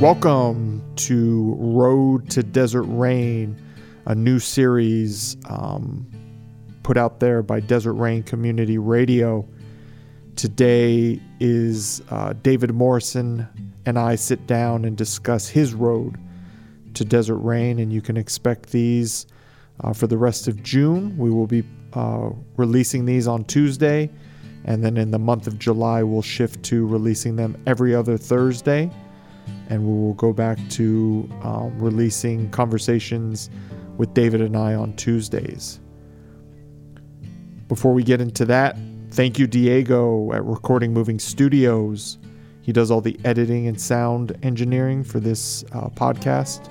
Welcome to Road to Desert Rain, a new series um, put out there by Desert Rain Community Radio. Today is uh, David Morrison and I sit down and discuss his road to Desert Rain, and you can expect these uh, for the rest of June. We will be uh, releasing these on Tuesday, and then in the month of July, we'll shift to releasing them every other Thursday and we will go back to um, releasing conversations with David and I on Tuesdays. Before we get into that, thank you, Diego, at Recording Moving Studios. He does all the editing and sound engineering for this uh, podcast.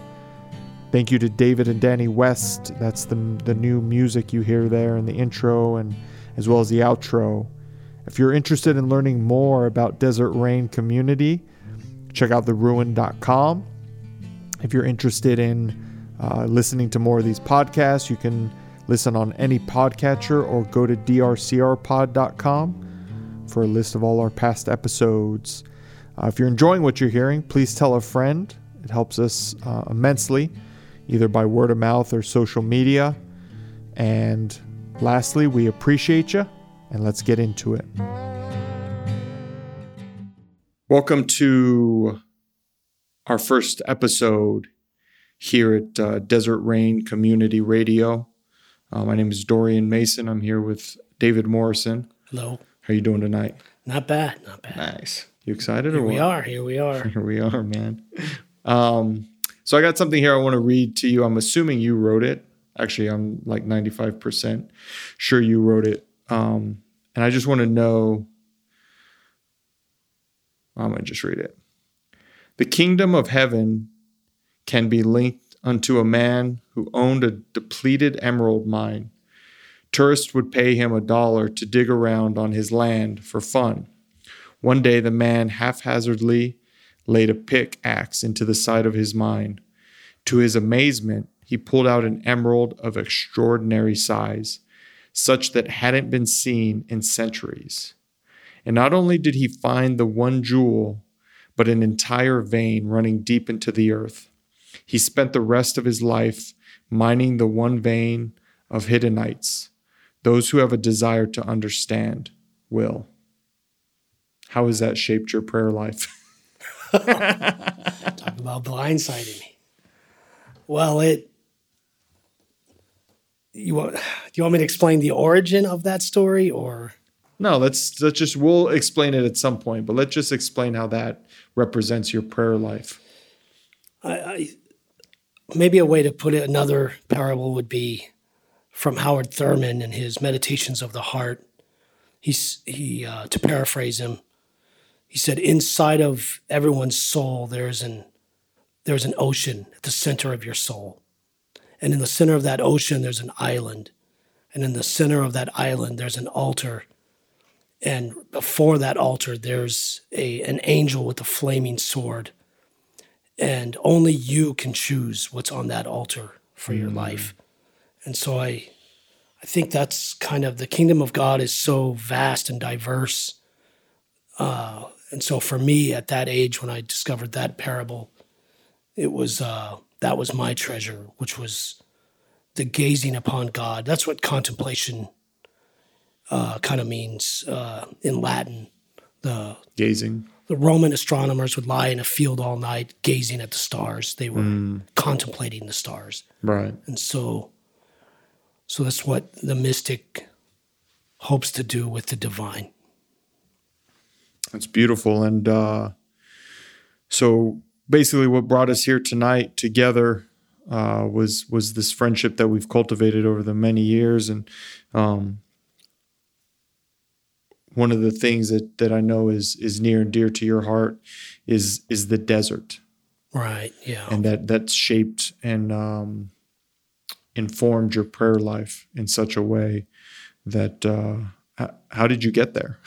Thank you to David and Danny West. That's the, the new music you hear there in the intro and as well as the outro. If you're interested in learning more about Desert Rain Community, check out theruin.com. If you're interested in uh, listening to more of these podcasts, you can listen on any podcatcher or go to drcrpod.com for a list of all our past episodes. Uh, if you're enjoying what you're hearing, please tell a friend. It helps us uh, immensely, either by word of mouth or social media. And lastly, we appreciate you, and let's get into it. Welcome to our first episode here at uh, Desert Rain Community Radio. Uh, my name is Dorian Mason. I'm here with David Morrison. Hello. How are you doing tonight? Not bad. Not bad. Nice. You excited Here or we what? are. Here we are. Here we are, man. Um, so I got something here I want to read to you. I'm assuming you wrote it. Actually, I'm like 95% sure you wrote it. Um, and I just want to know. Um, I'm going to just read it. The kingdom of heaven can be linked unto a man who owned a depleted emerald mine. Tourists would pay him a dollar to dig around on his land for fun. One day, the man haphazardly laid a pickaxe into the side of his mine. To his amazement, he pulled out an emerald of extraordinary size, such that hadn't been seen in centuries. And not only did he find the one jewel, but an entire vein running deep into the earth. He spent the rest of his life mining the one vein of Hittonites. Those who have a desire to understand will. How has that shaped your prayer life? Talk about blindsiding me. Well, it. You want? Do you want me to explain the origin of that story, or No, let's let's just we'll explain it at some point, but let's just explain how that represents your prayer life. I, I, maybe a way to put it? Another parable would be from Howard Thurman in his Meditations of the Heart. He's he uh, to paraphrase him. He said, "Inside of everyone's soul, there's an there's an ocean at the center of your soul, and in the center of that ocean, there's an island, and in the center of that island, there's an altar, and before that altar, there's a an angel with a flaming sword, and only you can choose what's on that altar for your life." And so I, I think that's kind of the kingdom of God is so vast and diverse. Uh, and so for me at that age, when I discovered that parable, it was uh, that was my treasure, which was the gazing upon God. That's what contemplation uh, kind of means uh, in Latin. The Gazing. the Roman astronomers would lie in a field all night gazing at the stars. They were contemplating the stars. Right. And so, so that's what the mystic hopes to do with the divine. That's beautiful. And uh, so basically what brought us here tonight together uh, was was this friendship that we've cultivated over the many years. And um, one of the things that, that I know is is near and dear to your heart is is the desert. Right. Yeah. and that that's shaped and um, informed your prayer life in such a way that uh, h- how did you get there?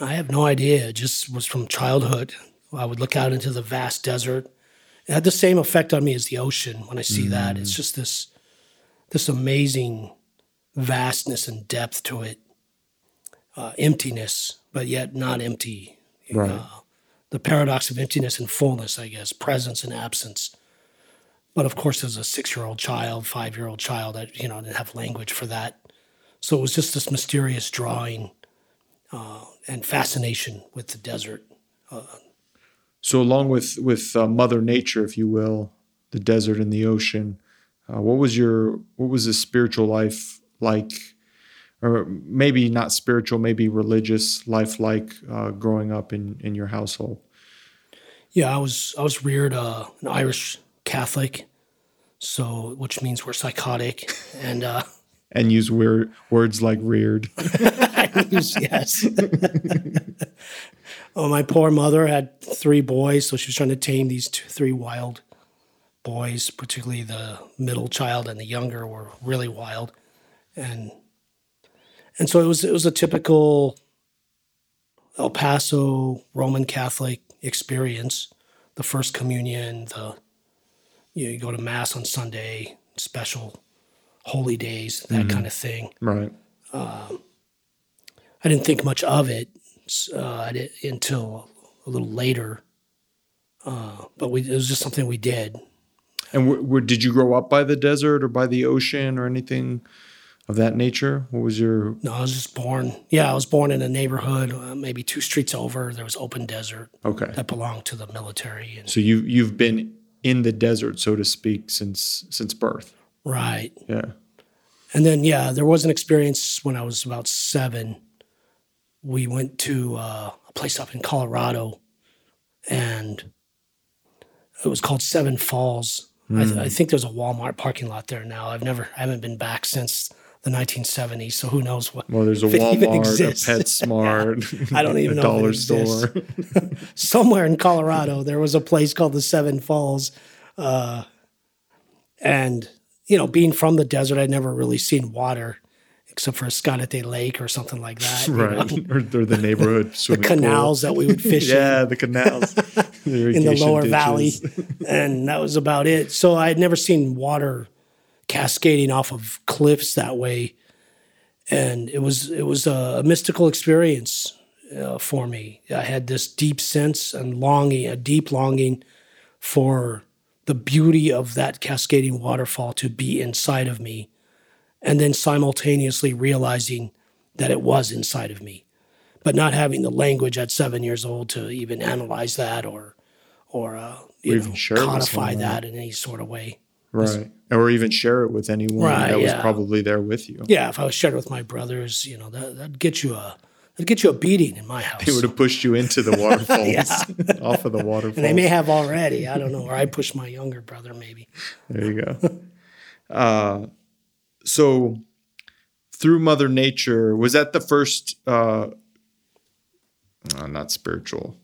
I have no idea. It just was from childhood. I would look out into the vast desert. It had the same effect on me as the ocean when I see that. It's just this this amazing vastness and depth to it. Uh, emptiness, but yet not empty. Right. Uh, the paradox of emptiness and fullness, I guess, presence and absence. But of course, as a six-year-old child, five-year-old child, I you know didn't have language for that, so it was just this mysterious drawing uh, and fascination with the desert. So, along with with uh, Mother Nature, if you will, the desert and the ocean, uh, what was your what was the spiritual life like, or maybe not spiritual, maybe religious life like uh, growing up in in your household? Yeah, I was I was reared uh, an Irish Catholic, so which means we're psychotic, and uh, And use weird words like reared. yes. oh, my poor mother had three boys, so she was trying to tame these two, three wild boys. Particularly the middle child and the younger were really wild, and and so it was it was a typical El Paso Roman Catholic experience. The first communion, the you, know, you go to mass on Sunday, special holy days, that kind of thing. Right. I didn't think much of it uh, until a little later. Uh, but we, it was just something we did. And w- w- did you grow up by the desert or by the ocean or anything of that nature? What was your No, I was just born. Yeah, I was born in a neighborhood, uh, maybe two streets over. There was open desert okay? that belonged to the military. And So you you've been in the desert, so to speak, since since birth. right, Yeah. and then yeah, there was an experience when I was about seven. We went to uh, a place up in Colorado, and it was called Seven Falls. I, th- I think there's a Walmart parking lot there now. I've never, I haven't been back since the 1970s, so who knows what? Well, there's a Walmart, a. PetSmart, I don't even know dollar store. somewhere in Colorado, there was a place called the Seven Falls. Uh, and, you know, being from the desert, I'd never really seen water except for Ascarate Lake or something like that. right, or, or the neighborhood The swimming pool. canals that we would fish Yeah, the canals the in, in the lower ditches. valley. and that was about it. So I had never seen water cascading off of cliffs that way. And it was it was a mystical experience uh, for me. I had this deep sense and longing, a deep longing for the beauty of that cascading waterfall to be inside of me, and then simultaneously realizing that it was inside of me, but not having the language at seven years old to even analyze that or or uh, you Or even know, share codify that in any sort of way. Right. Or even share it with anyone Right, that was probably there with you. Yeah, if I was shared with my brothers, you know, that, that'd get you a that'd get you a beating in my house. They would have pushed you into the waterfalls, off of the waterfalls. and they may have already. I don't know. Or I pushed my younger brother, maybe. There you go. uh, so, through Mother Nature, was that the first, uh, uh, not spiritual,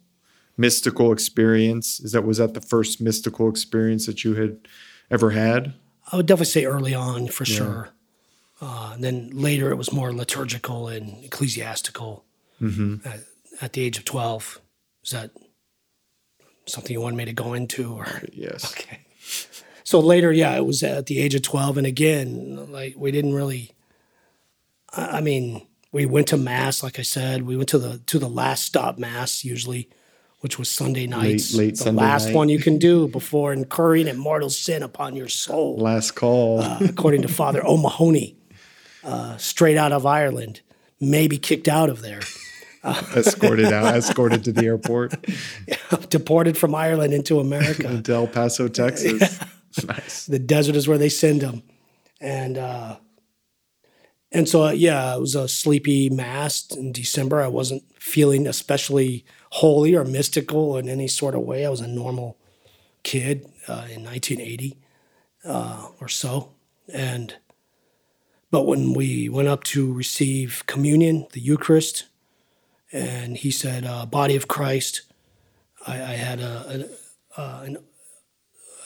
mystical experience? Is that was that the first mystical experience that you had ever had? I would definitely say early on for sure. Uh, and then later it was more liturgical and ecclesiastical at, at the age of 12. Is that something you wanted me to go into? Or Yes. Okay. So later, yeah, it was at the age of 12. And again, like we didn't really, I I mean, we went to mass, like I said, we went to the, to the last stop mass usually, which was Sunday nights. late the Sunday last night. one you can do before incurring immortal sin upon your soul, Last call. uh, according to Father O'Mahony, uh, straight out of Ireland, maybe kicked out of there, escorted out, escorted to the airport deported from Ireland into America. to El Paso, Texas. nice. the desert is where they send them and uh and so yeah it was a sleepy mass in december. I wasn't feeling especially holy or mystical in any sort of way. I was a normal kid uh, in 1980 uh, or so. And but when we went up to receive communion the eucharist and he said uh, body of christ i, I had a, a, uh, an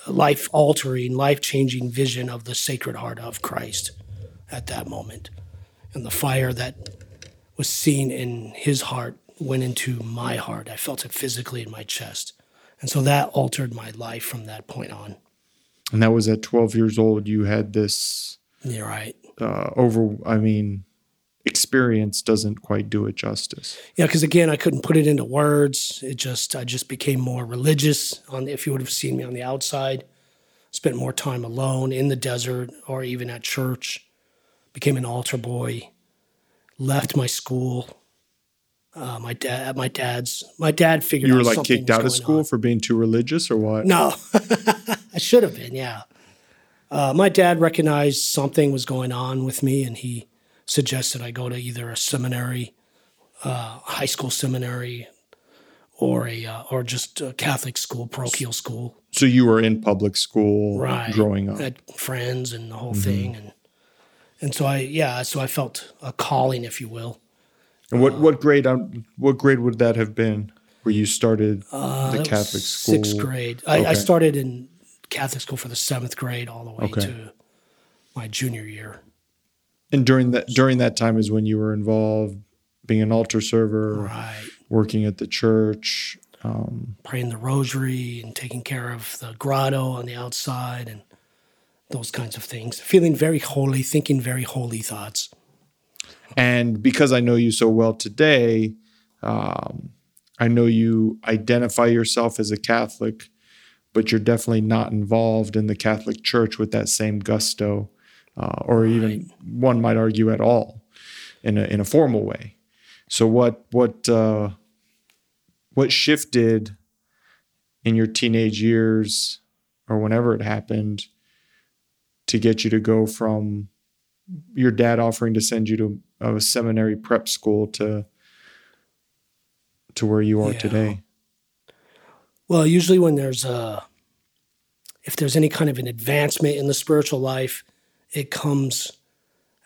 life altering, life changing vision of the Sacred Heart of Christ at that moment. And the fire that was seen in his heart went into my heart. I felt it physically in my chest. And so that altered my life from that point on. And that was at 12 years old. You had this You're right. uh, over, I mean, experience doesn't quite do it justice. Yeah, because again, I couldn't put it into words. It just I just became more religious. On if you would have seen me on the outside, spent more time alone in the desert or even at church. Became an altar boy. Left my school. Uh, my dad, my dad's, my dad figured You were like kicked out of school on. for being too religious or what? No, I should have been. Yeah, uh, my dad recognized something was going on with me, and he suggested I go to either a seminary, uh, high school seminary, or a uh, or just a Catholic school, parochial school. So you were in public school Right. growing up. Had friends and the whole Mm-hmm. thing, and and so I yeah, so I felt a calling, if you will. And what what grade um, what grade would that have been where you started the Uh, was Catholic school? Sixth grade. I, Okay. I started in Catholic school for the seventh grade all the way Okay. to my junior year. And during that during that time is when you were involved being an altar server, Right. working at the church. Um, praying the rosary and taking care of the grotto on the outside and those kinds of things. Feeling very holy, thinking very holy thoughts. and because I know you so well today, um, I know you identify yourself as a Catholic, but you're definitely not involved in the Catholic Church with that same gusto, uh, or even one might argue at all, in a in a formal way. So what what uh, what shifted in your teenage years, or whenever it happened, to get you to go from your dad offering to send you to a seminary prep school to to where you are Yeah. today. Well, usually when there's a, if there's any kind of an advancement in the spiritual life, it comes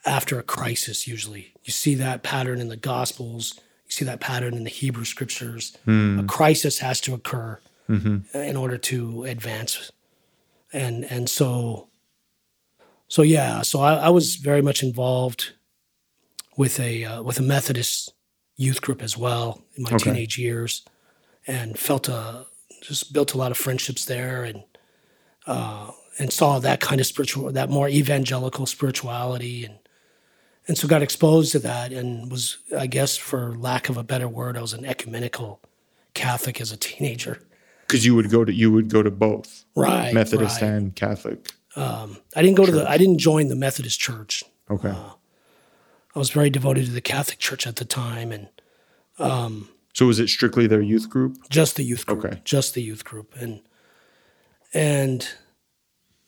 after a crisis. Usually, you see that pattern in the Gospels. You see that pattern in the Hebrew Scriptures. Hmm. A crisis has to occur mm-hmm. in order to advance, and and so, so yeah. So I, I was very much involved with a uh, with a Methodist youth group as well in my Okay. teenage years, and felt a just built a lot of friendships there, and uh, and saw that kind of spiritual, that more evangelical spirituality, and and so got exposed to that, and was I guess for lack of a better word, I was an ecumenical Catholic as a teenager. Because you would go to you would go to both Right, Methodist right. and Catholic. Um, I didn't go to the. I didn't join the Methodist Church. Okay. I was very devoted to the Catholic Church at the time, and um, so was it strictly their youth group? just the youth group. Okay. Just the youth group, and and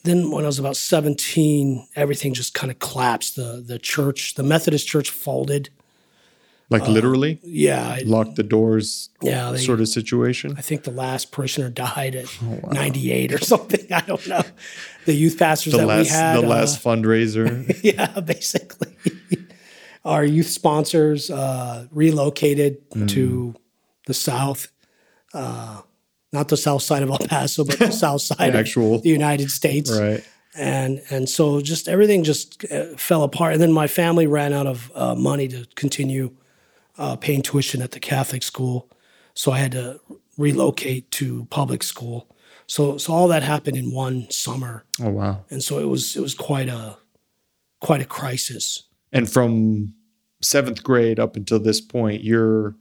then when I was about seventeen, everything just kind of collapsed. the The church, the Methodist Church, folded. Like literally Yeah, lock the doors yeah. They, sort of situation. I think the last parishioner died at ninety eight or something. I don't know. The youth pastors The that last we had, the uh, last fundraiser. yeah, basically. Our youth sponsors uh, relocated Hmm. to the south, uh, not the south side of El Paso, but the south side Actual- of the United States. right. And and so just everything just uh, fell apart. And then my family ran out of uh, money to continue uh, paying tuition at the Catholic school, so I had to relocate to public school. So so all that happened in one summer, Oh wow. and so it was it was quite a quite a crisis. And from seventh grade up until this point, your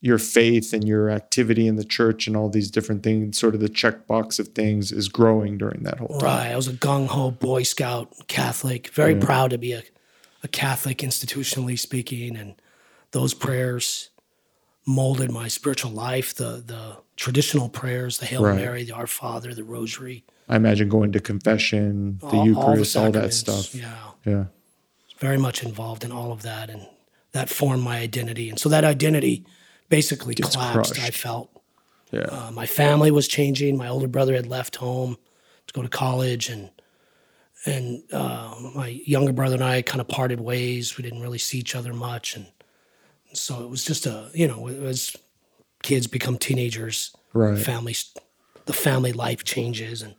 your faith and your activity in the church and all these different things, sort of the checkbox of things, is growing during that whole time. Right. I was a gung ho Boy Scout Catholic, very proud to be a, a Catholic institutionally speaking. And those prayers molded my spiritual life the, the traditional prayers, the Hail Right. Mary, the Our Father, the Rosary, I imagine going to confession, the all- Eucharist, all, that stuff. Yeah. Yeah. Very much involved in all of that. And that formed my identity. And so that identity basically Gets collapsed, crushed. I felt. Yeah. Uh, my family was changing. My older brother had left home to go to college, and and uh, my younger brother and I kind of parted ways. We didn't really see each other much, and so it was just a you know, it was kids become teenagers, Right. families, the family life changes, and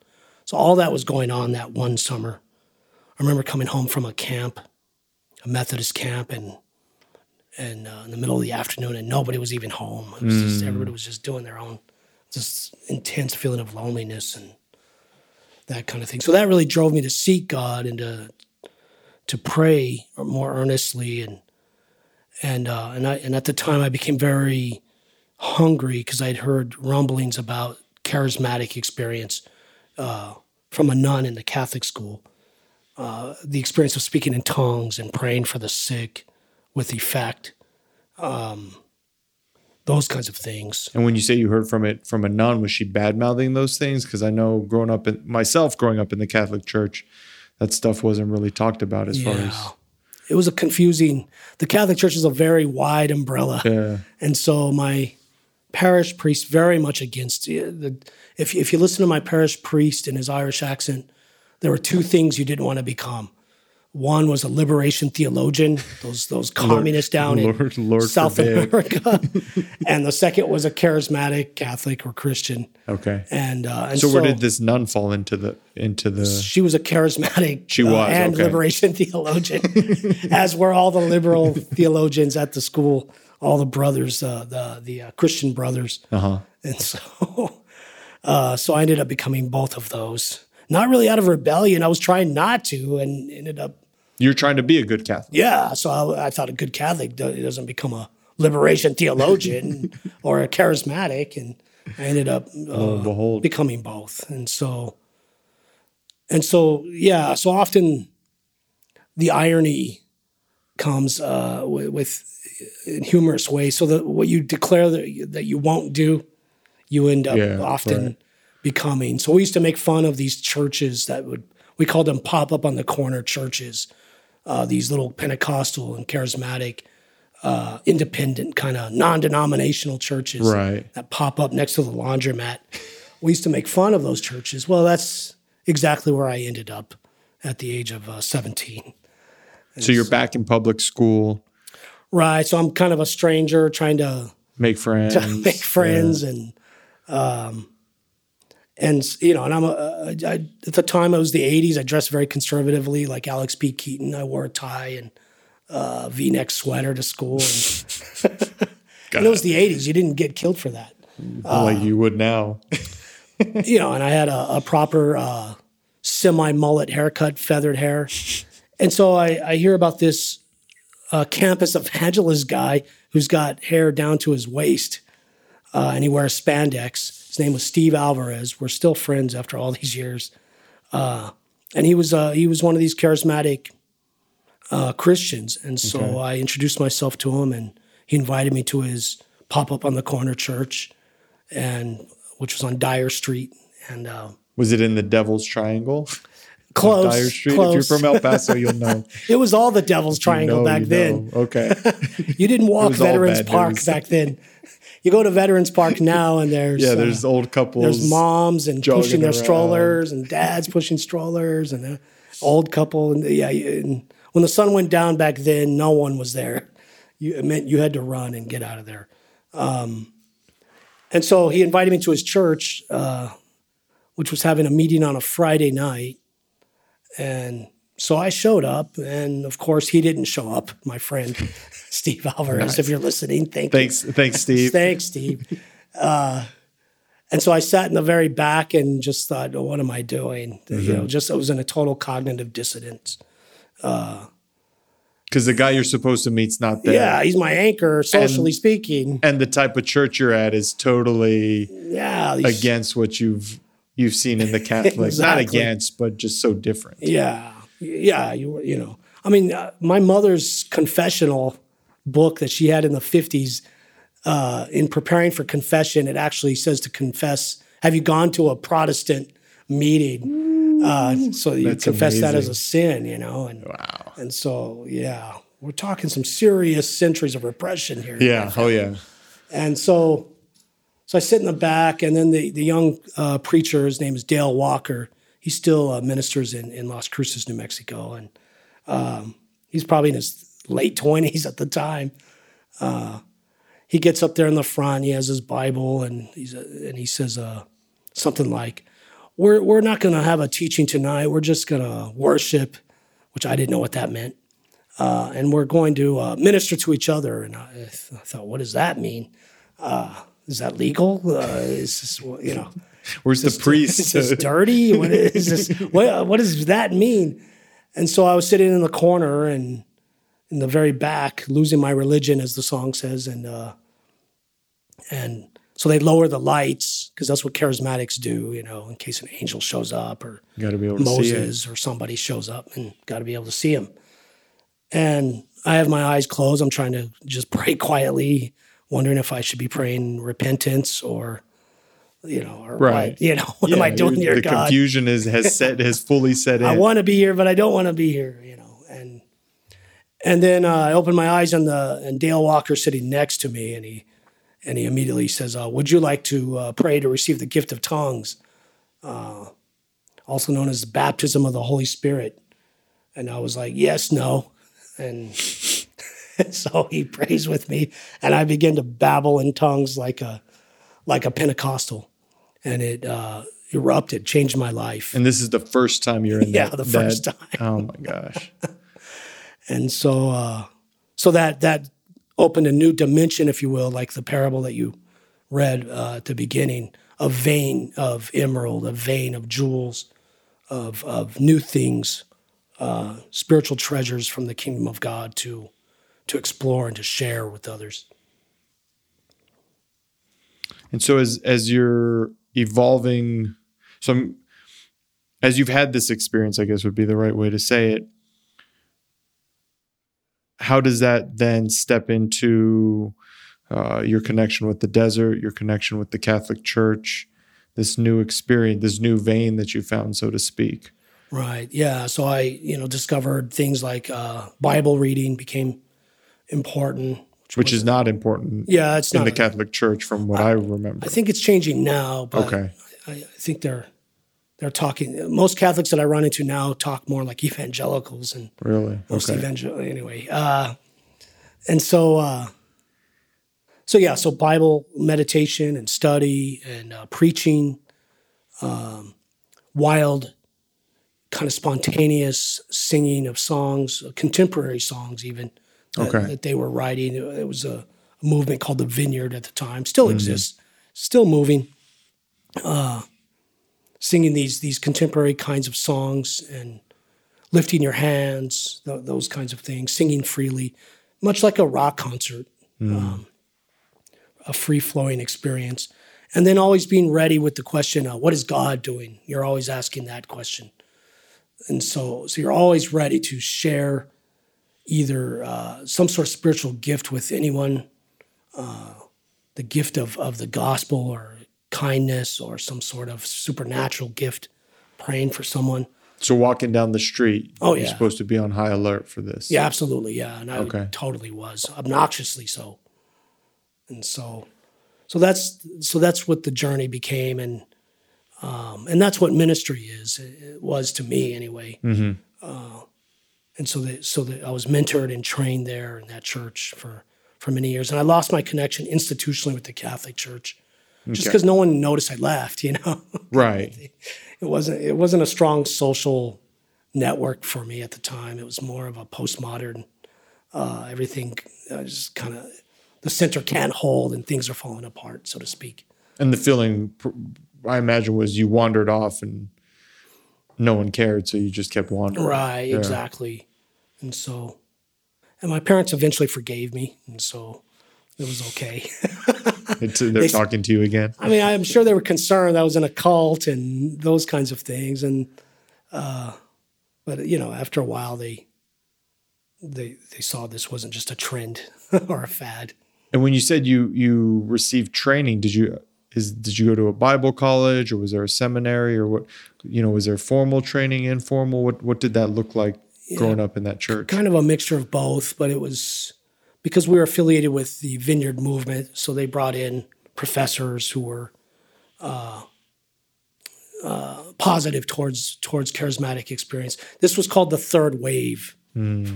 so all that was going on that one summer. I remember coming home from a camp, a Methodist camp, and and uh, in the middle of the afternoon, and nobody was even home. It was just everybody was just doing their own, this intense feeling of loneliness and that kind of thing. So that really drove me to seek God and to to pray more earnestly and and uh, and I and at the time I became very hungry because I'd heard rumblings about charismatic experience uh, from a nun in the Catholic school. Uh, the experience of speaking in tongues and praying for the sick with effect. Um, those kinds of things. And when you say you heard from it from a nun, was she bad mouthing those things? Because I know growing up in myself, growing up in the Catholic Church, that stuff wasn't really talked about as far as it was a confusing. The Catholic Church is a very wide umbrella, yeah. and so my parish priest very much against eh, the. If if you listen to my parish priest in his Irish accent, there were two things you didn't want to become. One was a liberation theologian, those those communists down Lord- in Lord South forbid. America, and the second was a charismatic Catholic or Christian. Okay. And, uh, and So, where did this nun fall into the into the? she was a charismatic She uh, was, and okay. liberation theologian, as were all the liberal theologians at the school, all the brothers, uh, the the uh, Christian brothers, Uh huh. and so uh, so I ended up becoming both of those. Not really out of rebellion. I was trying not to, and ended up You're trying to be a good Catholic. yeah. So I, I thought a good Catholic doesn't become a liberation theologian or a charismatic, and I ended up uh, becoming both. And so, and so, yeah. So often, the irony comes uh, with, with in humorous ways. So that what you declare that you, that you won't do, you end up Yeah, often right. becoming. So we used to make fun of these churches that would we called them pop up on the corner churches. Uh, these little Pentecostal and charismatic, uh, independent kind of non-denominational churches Right. that pop up next to the laundromat. We used to make fun of those churches. Well, that's exactly where I ended up at the age of uh, 17. So you're back in public school, Right. So I'm kind of a stranger trying to make friends, make friends and, um, and you know, and I'm a, I, at the time it was the 80s. I dressed very conservatively, like Alex P. Keaton. I wore a tie and uh, V-neck sweater to school, and, and it was the 80s. You didn't get killed for that. like you would now. you know, and I had a, a proper uh, semi mullet haircut, feathered hair. And so I, I hear about this uh, campus evangelist guy who's got hair down to his waist uh, and he wears spandex. His name was Steve Alvarez. We're still friends after all these years. Uh, and he was uh, he was one of these charismatic uh, Christians, and so Okay. I introduced myself to him, and he invited me to his pop up on the corner church, and which was on Dyer Street, and uh, Was it in the Devil's Triangle? close. Dyer Street. close. If you're from El Paso, you'll know. it was all the Devil's Triangle You know, back you then. know. Okay. You didn't walk Veterans Park back then. You go to Veterans Park now, and there's Yeah, uh, there's old couples. there's moms and pushing their around. strollers, and dads pushing strollers, and an old couple. And yeah, and when the sun went down back then, no one was there. You, it meant you had to run and get out of there. Um, and so he invited me to his church, uh, which was having a meeting on a Friday night, and so I showed up, and of course he didn't show up. My friend Steve Alvarez, if you're listening, thank you. Thanks, thanks, Steve. Thanks, Steve. Uh, and so I sat in the very back and just thought, oh, what am I doing? You Mm-hmm. know, just I was in a total cognitive dissonance. Because the guy you're supposed to meet's not there. Yeah, he's my anchor, socially speaking. And the type of church you're at is totally Yeah, against what you've you've seen in the Catholic. Not against, but just so different. Yeah, yeah. You you know, I mean, uh, my mother's confessional book that she had in the fifties. Uh, in preparing for confession, it actually says to confess. Have you gone to a Protestant meeting? Uh, so you That's confess that as a sin, you know, and Wow. and so yeah, we're talking some serious centuries of repression here. Yeah. Oh yeah. And so, so I sit in the back, and then the the young uh, preacher, his name is Dale Walker. He still uh, ministers in in Las Cruces, New Mexico, and um, he's probably in his late twenties at the time. Uh, he gets up there in the front. He has his Bible, and he's and he says uh, something like, "We're we're not going to have a teaching tonight. We're just going to worship," which I didn't know what that meant. Uh, and we're going to uh, minister to each other. And I, I thought, what does that mean? Uh, is that legal? Uh, is this, you know, Where's the is priest? this dirty? What is this? What, what does that mean? And so I was sitting in the corner, and in the very back, losing my religion, as the song says, and uh, and so they lower the lights because that's what charismatics do, you know, in case an angel shows up or got to be able to see. Moses or somebody shows up and got to be able to see him. And I have my eyes closed. I'm trying to just pray quietly, wondering if I should be praying repentance or, you know, or Right. what, you know, what am I doing here, The God? confusion is has set has fully set in. I want to be here, but I don't want to be here, you know. And and then uh, I opened my eyes on the and Dale Walker sitting next to me, and he and he immediately says, uh, "Would you like to uh, pray to receive the gift of tongues, uh, also known as the baptism of the Holy Spirit?" And I was like, "Yes, no," and so he prays with me, and I begin to babble in tongues like a like a Pentecostal, and it uh, erupted, changed my life. and this is the first time you're in Yeah, that, the first that- time. Oh my gosh. and so uh, so that that opened a new dimension, if you will, like the parable that you read uh, at the beginning, a vein of emerald, a vein of jewels, of of new things, uh, spiritual treasures from the kingdom of God to to explore and to share with others. And so as as you're evolving, so I'm, as you've had this experience, I guess would be the right way to say it. How does that then step into uh, your connection with the desert, your connection with the Catholic Church, this new experience, this new vein that you found, so to speak? Right. Yeah. So I, you know, discovered things like uh, Bible reading became important. Which is not important Yeah, it's in not. the Catholic Church, from what I remember. I think it's changing now, but Okay. I, I think they're they're talking. Most Catholics that I run into now talk more like evangelicals and Really? most Okay. evangel anyway. Uh, and so, uh, so yeah, so Bible meditation and study and uh, preaching, um, wild, kind of spontaneous singing of songs, contemporary songs even that, Okay. that they were writing. It was a, a movement called the Vineyard at the time, still exists, still moving. Uh, singing these these contemporary kinds of songs and lifting your hands, th- those kinds of things, singing freely, much like a rock concert, um, a free flowing experience. And then always being ready with the question, uh, what is God doing? You're always asking that question. And so, so you're always ready to share either uh, some sort of spiritual gift with anyone, uh, the gift of, of the gospel or kindness or some sort of supernatural gift, praying for someone. So walking down the street, Oh, you're yeah. supposed to be on high alert for this. Yeah, absolutely. Yeah, and I Okay. totally was obnoxiously so. And so, so that's so that's what the journey became, and um, and that's what ministry is. It, was to me anyway. Uh, and so that so that I was mentored and trained there in that church for for many years, and I lost my connection institutionally with the Catholic Church, just Okay. because no one noticed I left. You know, Right. it wasn't it wasn't a strong social network for me at the time. It was more of a postmodern. Uh, everything uh, just kind of the center can't hold, and things are falling apart, so to speak. And the feeling, I imagine, was you wandered off and no one cared, so you just kept wandering. Right, Yeah. exactly. And so, and my parents eventually forgave me, and so it was okay. They're talking to you again. I mean, I'm sure they were concerned I was in a cult and those kinds of things, and uh, but you know, after a while, they they they saw this wasn't just a trend or a fad. And when you said you you received training, did you is did you go to a Bible college or was there a seminary or what? You know, was there formal training, informal? What what did that look like growing up in that church? kind of a mixture of both, but it was because we were affiliated with the Vineyard movement, so they brought in professors who were uh, uh, positive towards towards charismatic experience. This was called the third wave.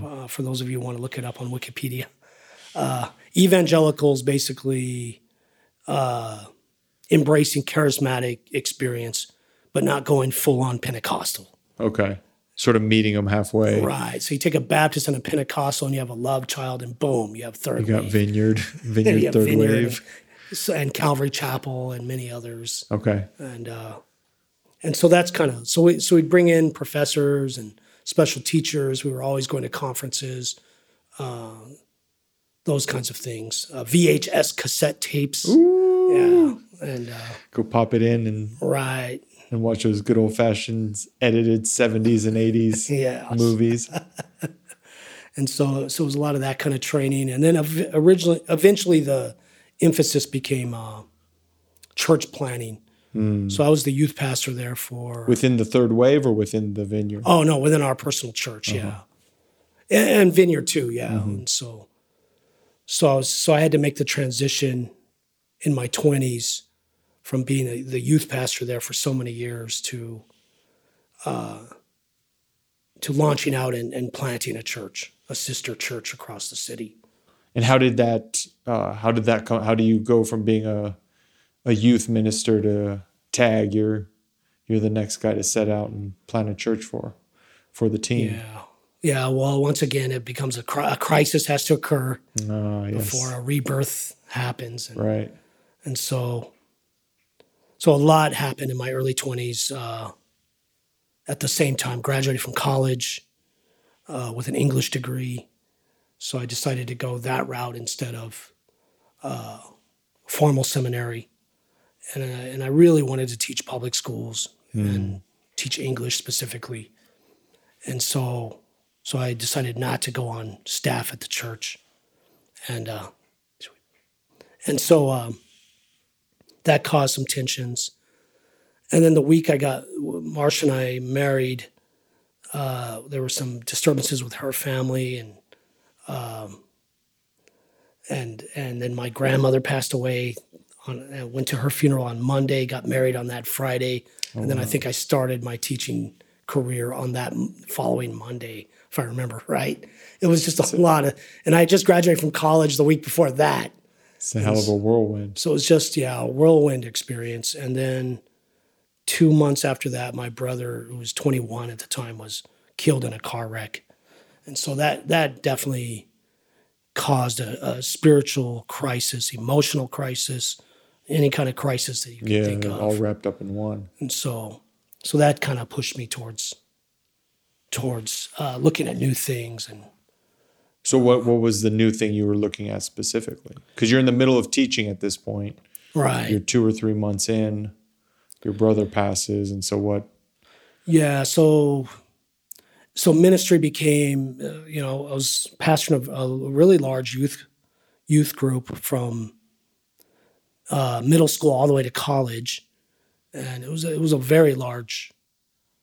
Uh, for those of you who want to look it up on Wikipedia, uh, evangelicals basically uh, embracing charismatic experience, but not going full on Pentecostal. Okay, sort of meeting them halfway. Right. So you take a Baptist and a Pentecostal, and you have a love child, and boom, you have third You got wave. Vineyard, Vineyard Third Vineyard Wave. And, and Calvary Chapel and many others, Okay, and uh, and so that's kind of so we so we bring in professors and special teachers. We were always going to conferences, those kinds of things. Uh, VHS cassette tapes. Ooh. Yeah, and uh, Go pop it in and, right. and watch those good old fashioned edited 70s and 80s Yeah. movies. and so so it was a lot of that kind of training and then originally eventually the emphasis became uh, church planting so i was the youth pastor there for Within the third wave or within the vineyard? oh no within our personal church yeah and, and vineyard too yeah and so so I was, so i had to make the transition in my 20s from being a, the youth pastor there for so many years to uh, to launching out and, and planting a church a sister church across the city And how did that? Uh, how did that come? How do you go from being a a youth minister to tag? You're you're the next guy to set out and plant a church for for the team. Yeah. Yeah. Well, once again, it becomes a, cri- a crisis has to occur Ah, yes. before a rebirth happens. And, Right. and so, so a lot happened in my early 20s. Uh, at the same time, graduated from college uh, with an English degree. So I decided to go that route instead of uh, formal seminary. And, I and I really wanted to teach public schools and teach English specifically. And so, so I decided not to go on staff at the church. And, uh, and so um, that caused some tensions. And then the week I got Marcia and I married, uh, there were some disturbances with her family, and um, and and then my grandmother passed away. On, I went to her funeral on Monday, got married on that Friday, and then I think I started my teaching career on that following Monday, if I remember right. It was just a lot of, and I just graduated from college the week before that. It's a hell of a whirlwind. So it was just, yeah, a whirlwind experience. And then two months after that, my brother, who was 21 at the time, was killed in a car wreck. And so that that definitely caused a, a spiritual crisis, emotional crisis, any kind of crisis that you can Yeah, think of. all wrapped up in one. and so so that kind of pushed me towards towards uh, looking at new things and So what what was the new thing you were looking at specifically? Because you're in the middle of teaching at this point. right You're two or three months in. Your brother passes, and so what? Yeah, so so ministry became, uh, you know, I was pastor of a really large youth youth group from uh, middle school all the way to college, and it was a, it was a very large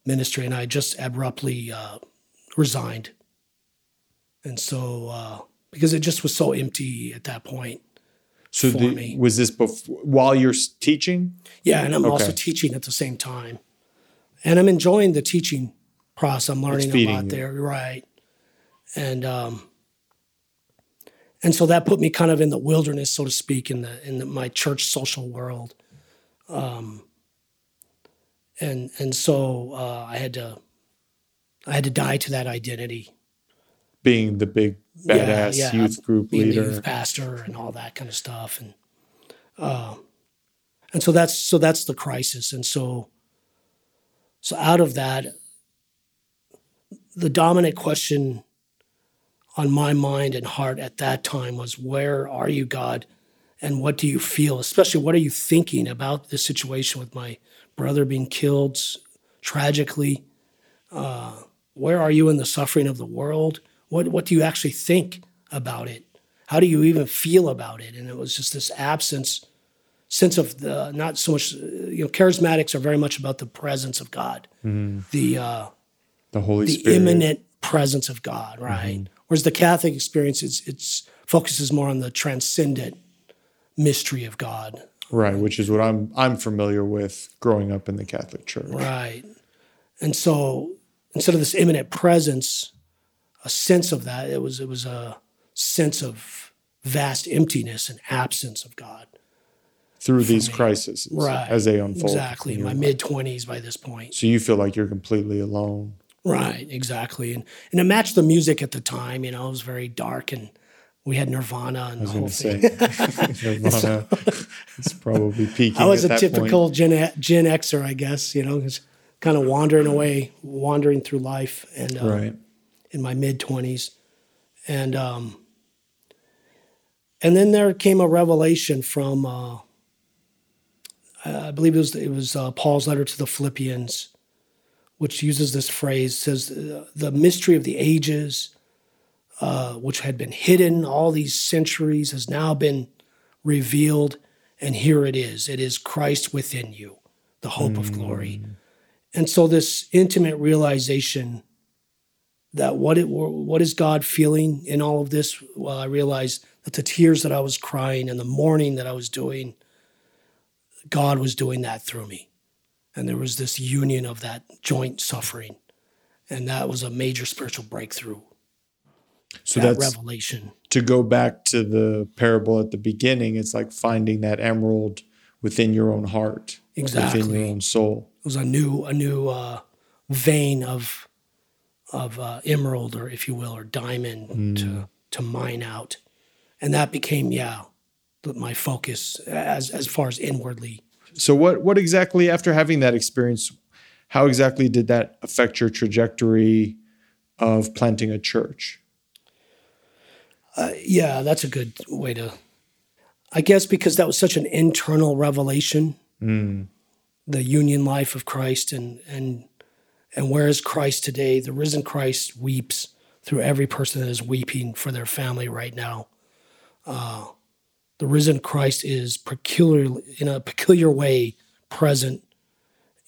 ministry, and I just abruptly uh, resigned, and so uh, because it just was so empty at that point. So For the, me. was this before while you're teaching? Yeah, and I'm also teaching at the same time. And I'm enjoying the teaching process. I'm learning a lot there, right? And um, and so that put me kind of in the wilderness, so to speak, in the in the, my church social world. Um, and and so uh, I had to I had to die to that identity. Being the big badass yeah, youth group being leader. the youth pastor and all that kind of stuff. And uh, and so that's so that's the crisis. And so so out of that the dominant question on my mind and heart at that time was where are you god? And what do you feel? Especially what are you thinking about this situation with my brother being killed tragically? Uh, where are you in the suffering of the world what what do you actually think about it how do you even feel about it and it was just this absence sense of the not so much you know charismatics are very much about the presence of god the uh the Holy Spirit. the Spirit. immanent presence of god right whereas the catholic experience it's it's focuses more on the transcendent mystery of god right? Which is what I'm I'm familiar with growing up in the Catholic Church. Right. And so instead of this immanent presence, a sense of that, it was it was a sense of vast emptiness and absence of God. Through these crises, Right. as they unfold. Exactly. In my mid twenties by this point. So you feel like you're completely alone. Right, exactly. And and it matched the music at the time, you know, it was very dark and we had Nirvana and the I whole was thing. to say, Nirvana is probably peaking. I was a typical Gen, Gen Xer, I guess, you know, just kind of wandering away, wandering through life and uh, right? In my mid 20s and um, and then there came a revelation from uh, I believe it was it was uh, Paul's letter to the Philippians, which uses this phrase says uh, the mystery of the ages, uh, which had been hidden all these centuries, has now been revealed, and here it is. It is Christ within you, the hope mm. of glory. And so this intimate realization that what it what is God feeling in all of this? Well, I realized that the tears that I was crying and the mourning that I was doing God was doing that through me. And there was this union of that joint suffering. And that was a major spiritual breakthrough. So that that's revelation. To go back to the parable at the beginning, it's like finding that emerald within your own heart, exactly. within your own soul. It was a new, a new uh, vein of of uh, emerald, or if you will, or diamond mm. to to mine out, and that became yeah my focus as as far as inwardly. So what what exactly after having that experience, how exactly did that affect your trajectory of planting a church? Uh, yeah, that's a good way to. I guess because that was such an internal revelation, mm. the union life of Christ, and and and where is Christ today? The risen Christ weeps through every person that is weeping for their family right now. Uh, the risen Christ is peculiar in a peculiar way present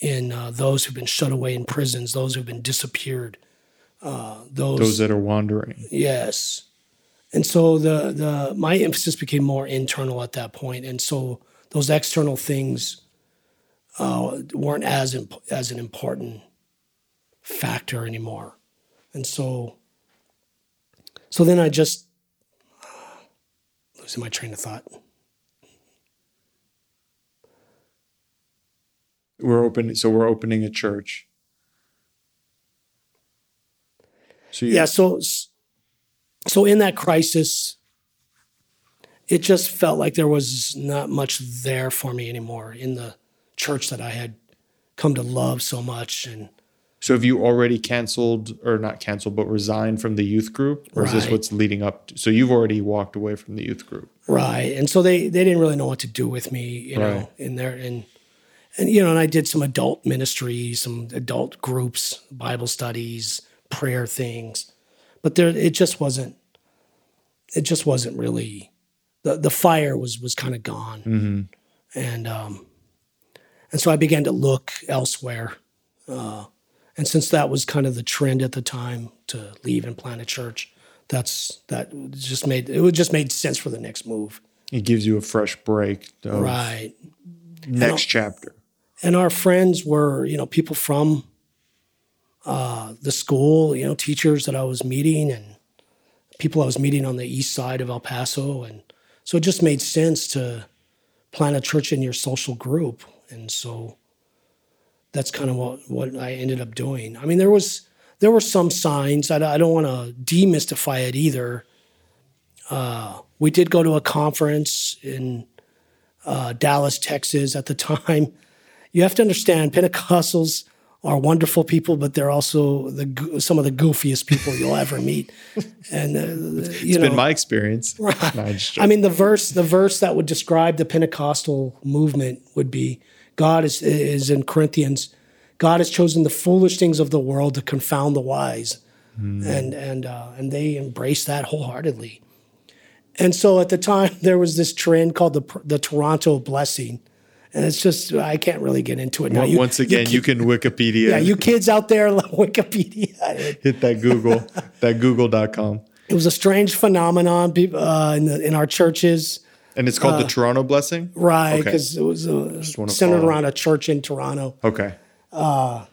in uh, those who've been shut away in prisons, those who've been disappeared, uh, those those that are wandering. Yes, and so the the my emphasis became more internal at that point, and so those external things uh, weren't as imp- as an important factor anymore, and so so then I just losing my train of thought. We're opening, so we're opening a church. So you, yeah, so so in that crisis, it just felt like there was not much there for me anymore in the church that I had come to love so much and so have you already canceled or not canceled, but resigned from the youth group? Or right. is this what's leading up to? So you've already walked away from the youth group. Right. And so they, they didn't really know what to do with me, you right. know, in there. And, and, you know, and I did some adult ministry, some adult groups, Bible studies, prayer things, but there, it just wasn't, it just wasn't really, the, the fire was, was kind of gone. Mm-hmm. And, um, and so I began to look elsewhere. Uh, and since that was kind of the trend at the time to leave and plant a church, that's that just made it just made sense for the next move. It gives you a fresh break. right. Next and, chapter. And our friends were, you know, people from uh, the school, you know, teachers that I was meeting and people I was meeting on the east side of El Paso. And so it just made sense to plant a church in your social group. And so that's kind of what, what I ended up doing. I mean, there was there were some signs. I, I don't want to demystify it either. Uh, we did go to a conference in uh, Dallas, Texas at the time. You have to understand, Pentecostals are wonderful people, but they're also the some of the goofiest people you'll ever meet. And uh, it's know, been my experience. Right. No, I mean, the verse the verse that would describe the Pentecostal movement would be God is, is in Corinthians. God has chosen the foolish things of the world to confound the wise, mm. and and uh, and they embrace that wholeheartedly. And so at the time there was this trend called the the Toronto blessing, and it's just I can't really get into it now. Well, you, Once again, you, you, can Wikipedia. Yeah, you kids out there, Wikipedia. Hit that Google, that Google.com. It was a strange phenomenon uh, in, the, in our churches. And it's called uh, the Toronto Blessing? Right, because okay. it was uh, centered around a church in Toronto. Okay. Uh,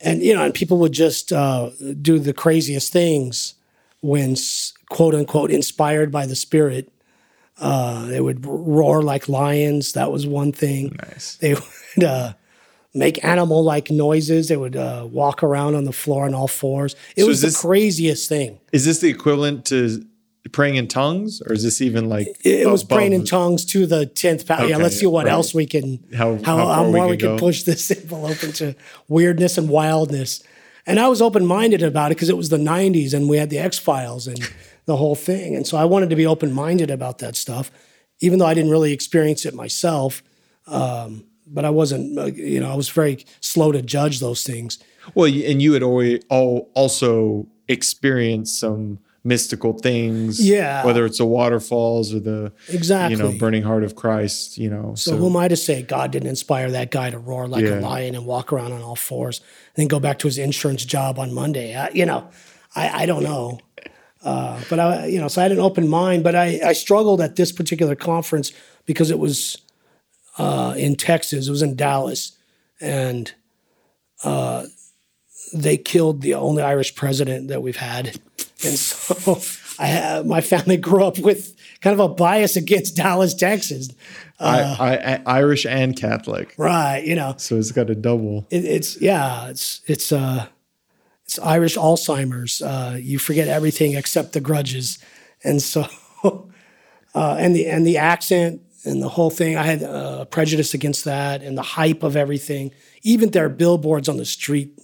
and, you know, and people would just uh, do the craziest things when, quote unquote, inspired by the Spirit. Uh, they would roar like lions. That was one thing. Nice. They would uh, make animal like noises. They would walk around on the floor on all fours. It so was this, the craziest thing. Is this the equivalent to praying in tongues, or is this even like it, was praying in tongues to the tenth power? Okay, yeah, let's see what right. else we can how how, how more we, we can push this envelope into weirdness and wildness. and I was open minded about it because it was the '90s and we had the X Files and the whole thing, and so I wanted to be open minded about that stuff, even though I didn't really experience it myself. Um, but I wasn't, uh, you know, I was very slow to judge those things. Well, and you had always all also experienced some mystical things. Yeah. Whether it's the waterfalls or the Exactly. you know burning heart of Christ. You know. So, So, who am I to say God didn't inspire that guy to roar like Yeah. a lion and walk around on all fours, and then go back to his insurance job on Monday? I, you know, I, I don't know. Uh, but I, you know, so I had an open mind, but I, I struggled at this particular conference because it was uh, in Texas. It was in Dallas, and uh, they killed the only Irish president that we've had, and so I my family grew up with kind of a bias against Dallas, Texas. I, I, I, Irish and Catholic. Right, you know, So it's got a double. it, it's yeah, it's it's uh, it's Irish Alzheimer's. Uh, you forget everything except the grudges, and so uh, and the and the accent and the whole thing. I had uh, prejudice against that and the hype of everything. Even their billboards on the street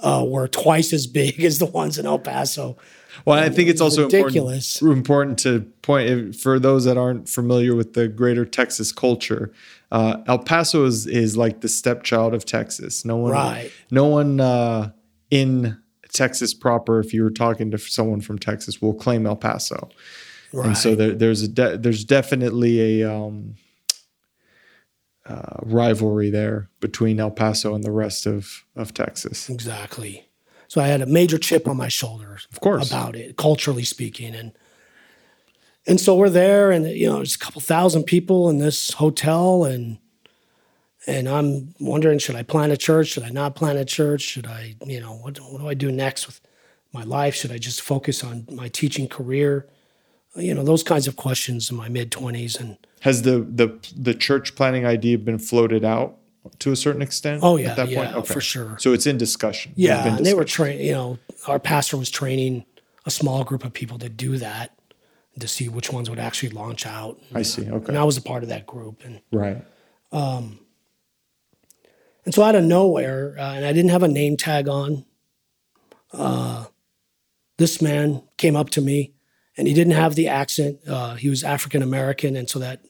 uh, were twice as big as the ones in El Paso. Well, I think it's also ridiculous. important, important to point for those that aren't familiar with the greater Texas culture. Uh, El Paso is is like the stepchild of Texas. No one, Right. no one uh, in Texas proper, if you were talking to someone from Texas, will claim El Paso. Right. And so there, there's a de- there's definitely a um, uh, rivalry there between El Paso and the rest of of Texas. Exactly. So I had a major chip on my shoulder, Of course. about it, culturally speaking, and and so we're there, and you know, there's a couple thousand people in this hotel, and and I'm wondering, should I plant a church? Should I not plant a church? Should I, you know, what what do I do next with my life? Should I just focus on my teaching career? You know, those kinds of questions in my mid twenties, and Has the the the church planting idea been floated out to a certain extent? Oh, yeah, at that yeah, point, for sure. So it's in discussion. Yeah, and they were trained. You know, our pastor was training a small group of people to do that, to see which ones would actually launch out. I see. Okay. And I was a part of that group, and right. and so out of nowhere, uh, and I didn't have a name tag on. Uh, this man came up to me, and he didn't have the accent. Uh, he was African American, and so that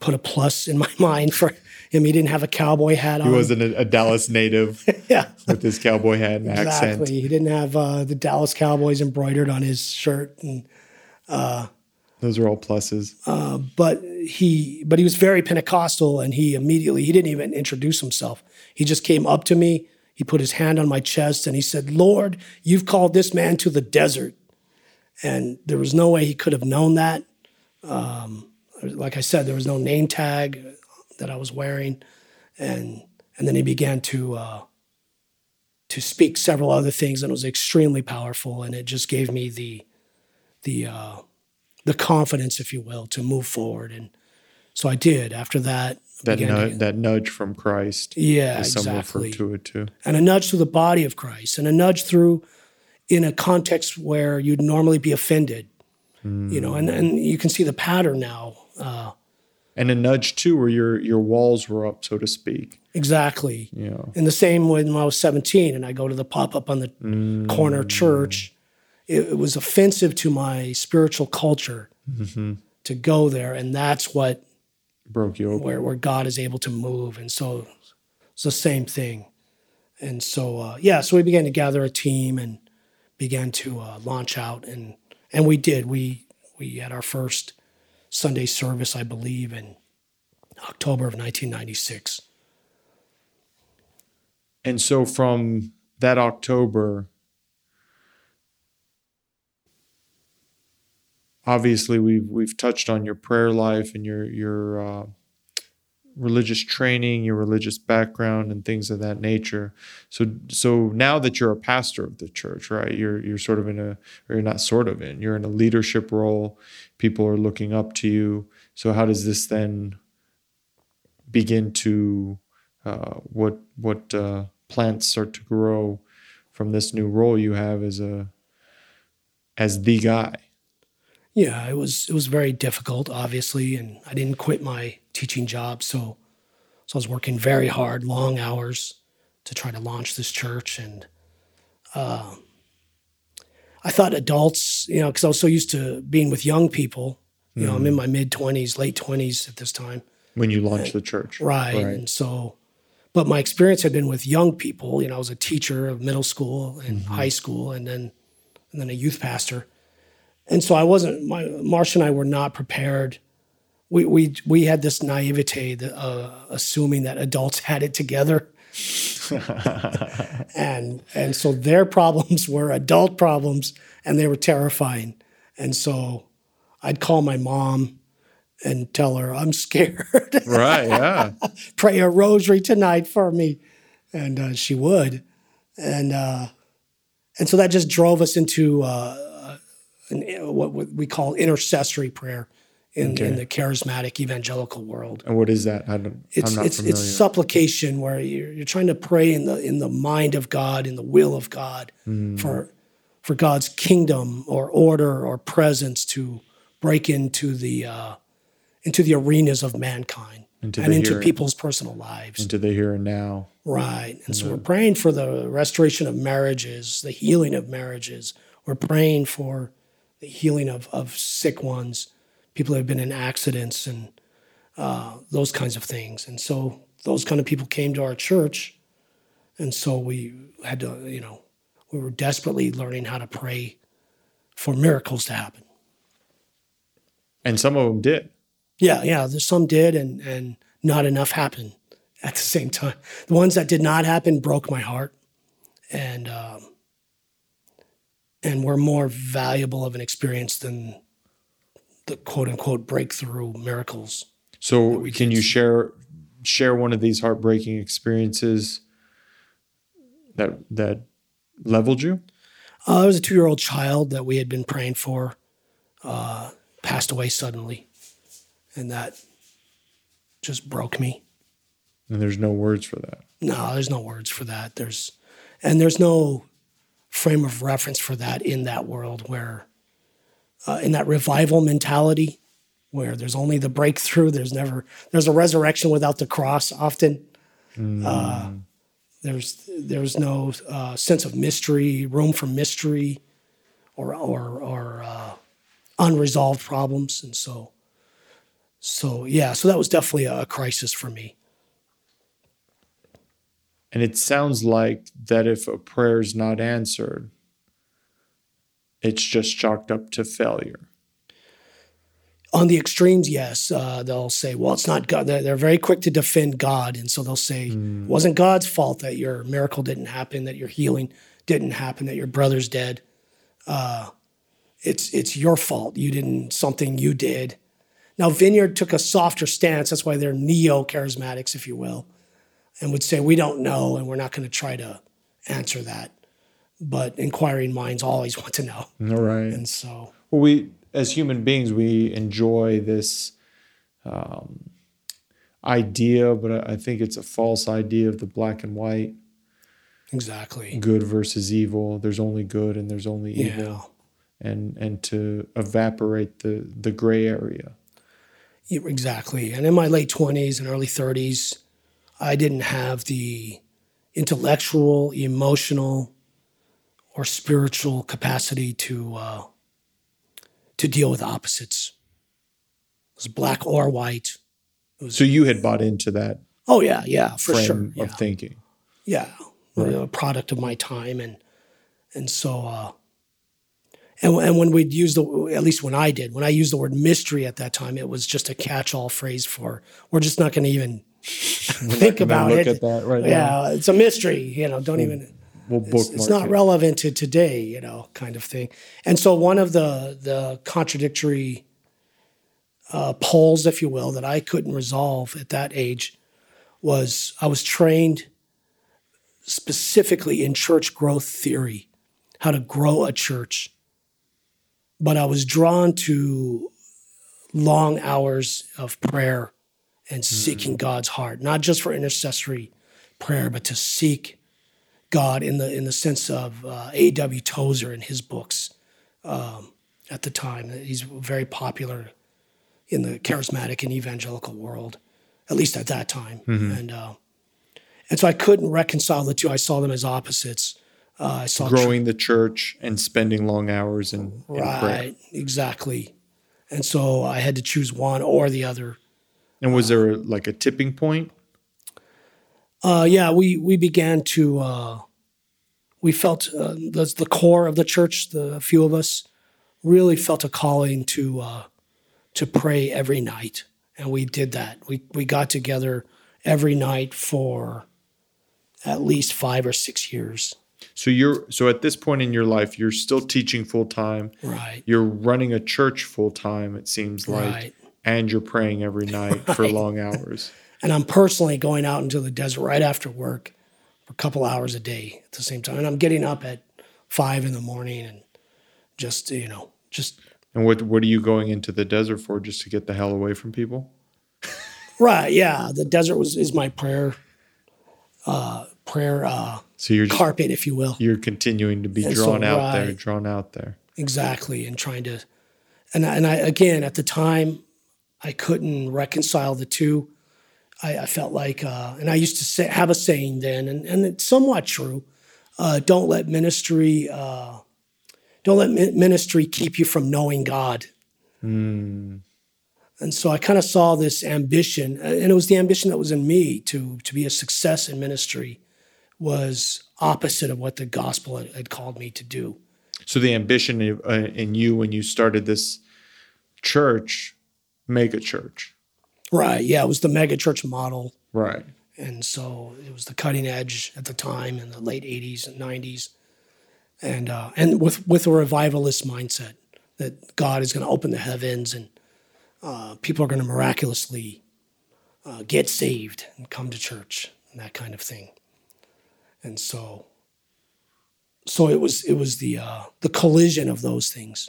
put a plus in my mind for him. He didn't have a cowboy hat on. He wasn't a, a Dallas native yeah. with his cowboy hat and Exactly. accent. He didn't have uh, the Dallas Cowboys embroidered on his shirt, and Those are all pluses. but he but he was very Pentecostal, and he immediately he didn't even introduce himself. He just came up to me. He put his hand on my chest and he said, "Lord, you've called this man to the desert." And there was no way he could have known that. Um, like I said, there was no name tag that I was wearing, and and then he began to uh, to speak several other things, and it was extremely powerful, and it just gave me the the uh, the confidence, if you will, to move forward. And so I did. After that, That nu- to- that nudge from Christ. yeah, exactly. to it too. And a nudge through the body of Christ, and a nudge through in a context where you'd normally be offended. You know, and, and you can see the pattern now. Uh, And a nudge too, where your your walls were up, so to speak. exactly. yeah. And the same when I was 17 and I go to the pop up on the corner church. It, it was offensive to my spiritual culture to go there. And that's what Broke you open. where, where God is able to move. And so it's the same thing. And so, uh, yeah, so we began to gather a team and began to uh, launch out. And, and we did. We, we had our first Sunday service, I believe, in October of 1996. And so from that October, obviously we've we've touched on your prayer life and your your uh, religious training, your religious background, and things of that nature. So so now that you're a pastor of the church, right? You're you're sort of in a or you're not sort of in you're in a leadership role. People are looking up to you. So how does this then begin to uh, what what uh, plants start to grow from this new role you have as a as the guy? Yeah, it was it was very difficult, obviously, and I didn't quit my teaching job, so so I was working very hard, long hours, to try to launch this church, and uh, I thought adults, you know, because I was so used to being with young people. You know, I'm in my mid 20s, late 20s at this time. When you launched the church. Right. And so, but my experience had been with young people. You know, I was a teacher of middle school and high school, and then and then a youth pastor. And so I wasn't. My Marcia and I were not prepared. We we we had this naivete, that, uh, assuming that adults had it together, and and so their problems were adult problems, and they were terrifying. And so I'd call my mom and tell her I'm scared. Right. Yeah. pray a rosary tonight for me. And uh, she would. And uh, and so that just drove us into uh, an, what we call intercessory prayer in, Okay. in the charismatic evangelical world. and what is that? I don't. It's I'm not it's familiar. it's supplication where you're, you're trying to pray in the in the mind of God, in the will of God, Mm. for for God's kingdom or order or presence to break into the uh, into the arenas of mankind Into and into people's personal lives. into the here and now. Right. And so we're praying for the restoration of marriages, the healing of marriages. We're praying for the healing of, of sick ones, people that have been in accidents and uh, those kinds of things. And so those kind of people came to our church. And so we had to, you know, we were desperately learning how to pray for miracles to happen. And some of them did. Yeah, yeah. There's some did, and and not enough happened at the same time. The ones that did not happen broke my heart, and um, and were more valuable of an experience than the quote unquote breakthrough miracles. So can you share share one of these heartbreaking experiences that that leveled you? Uh, I was a two year old child that we had been praying for, uh, passed away suddenly, and that just broke me. And there's no words for that. No, there's no words for that. There's and there's no frame of reference for that in that world where uh, in that revival mentality where there's only the breakthrough. There's never there's a resurrection without the cross. Often uh, there's there's no uh, sense of mystery, room for mystery, or or or uh, unresolved problems, and so so yeah. So that was definitely a crisis for me. And it sounds like that if a prayer is not answered, it's just chalked up to failure. on the extremes, yes, uh, they'll say, "Well, it's not God." They're, they're very quick to defend God, and so they'll say, "It wasn't God's fault that your miracle didn't happen, that your healing didn't happen, that your brother's dead. Uh, it's it's your fault. You didn't something you did." Now, Vineyard took a softer stance. That's why they're neo charismatics, if you will, and would say, "We don't know, and we're not going to try to answer that." But inquiring minds always want to know, All right. and so Well, we as human beings we enjoy this um, idea, but I think it's a false idea of the black and white, exactly, good versus evil. There's only good and there's only evil, yeah. and and to evaporate the the gray area. Yeah, Exactly. And in my late 20s and early 30s, I didn't have the intellectual, emotional, or spiritual capacity to uh, to deal with opposites. It was black or white. So you had bought into that Oh yeah, yeah, for frame sure. Yeah, of thinking. yeah. A product of my time, and and so uh, and and when we'd use the at least when I did when I used the word mystery at that time, it was just a catch-all phrase for we're just not going to even think about look it. at that right now. yeah, it's a mystery. You know, don't even. We'll It's, bookmark it's not it. relevant to today. You know, kind of thing. And so one of the the contradictory uh, poles, if you will, that I couldn't resolve at that age was I was trained specifically in church growth theory, how to grow a church. But I was drawn to long hours of prayer and seeking God's heart, not just for intercessory prayer, but to seek God in the in the sense of uh, A.W. Tozer in his books um, at the time. He's very popular in the charismatic and evangelical world, at least at that time. And uh, and so I couldn't reconcile the two. I saw them as opposites. Uh, I saw growing the church and spending long hours in, in prayer. right, exactly. And so I had to choose one or the other. And was there like a tipping point? Uh, yeah, we we began to uh, we felt uh, that's the core of the church. The few of us really felt a calling to uh, to pray every night, and we did that. We we got together every night for at least five or six years. So you're so at this point in your life, you're still teaching full time. Right. You're running a church full time. It seems like, Right. and you're praying every night for long hours. And I'm personally going out into the desert right after work for a couple hours a day at the same time. And I'm getting up at five in the morning and just you know just And what what are you going into the desert for? Just to get the hell away from people? right. Yeah, the desert was is my prayer uh, prayer uh, So you're just, carpet, if you will. you're continuing to be And so, drawn out there, drawn out there. Exactly, and trying to, and I, and I again at the time, I couldn't reconcile the two. I, I felt like, uh, and I used to say, have a saying then, and, and it's somewhat true. Uh, don't let ministry, uh, don't let mi- ministry keep you from knowing God. Hmm. And so I kind of saw this ambition, and it was the ambition that was in me to to be a success in ministry, was opposite of what the gospel had, had called me to do. So the ambition uh, in you when you started this church, mega church, Right. Yeah, it was the mega church model. right? And so it was the cutting edge at the time in the late 80s and 90s. And, uh, and with, with a revivalist mindset that God is going to open the heavens and uh, people are going to miraculously uh, get saved and come to church and that kind of thing. And so, so it was it was the uh, the collision of those things.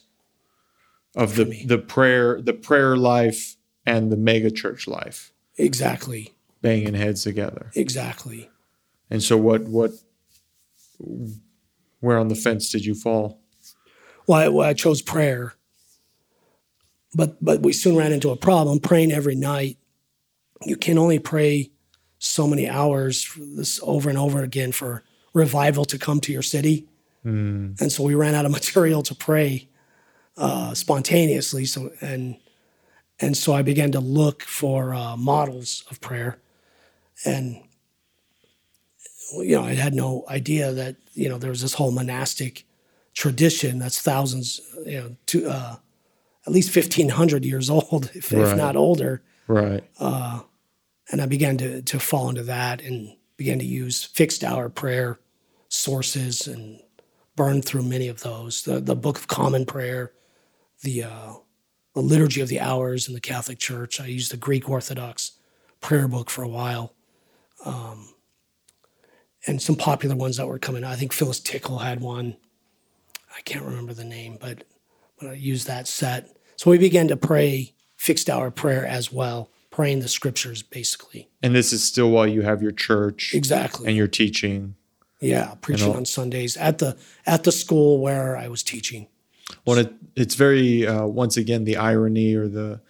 Of the me. the prayer, the prayer life, and the mega church life Exactly, banging heads together. exactly. And so, what what where on the fence did you fall? well, I, well, I chose prayer. But but we soon ran into a problem praying every night. You can only pray so many hours for this over and over again for revival to come to your city. And so we ran out of material to pray uh, spontaneously. So and and so I began to look for uh, models of prayer, and you know I had no idea that you know there was this whole monastic tradition that's thousands, you know, to uh, at least fifteen hundred years old, if, if not older. Right. And I began to to fall into that and began to use fixed hour prayer sources and burn through many of those. The the Book of Common Prayer, the uh, the Liturgy of the Hours in the Catholic Church. I used the Greek Orthodox prayer book for a while. Um, and some popular ones that were coming out. I think Phyllis Tickle had one. I can't remember the name, but but I used that set. So we began to pray fixed hour prayer as well, praying the scriptures basically. And this is still while you have your church Exactly. and you're teaching. yeah, preaching on Sundays at the at the school where I was teaching. Well, it, it's very uh, once again the irony or the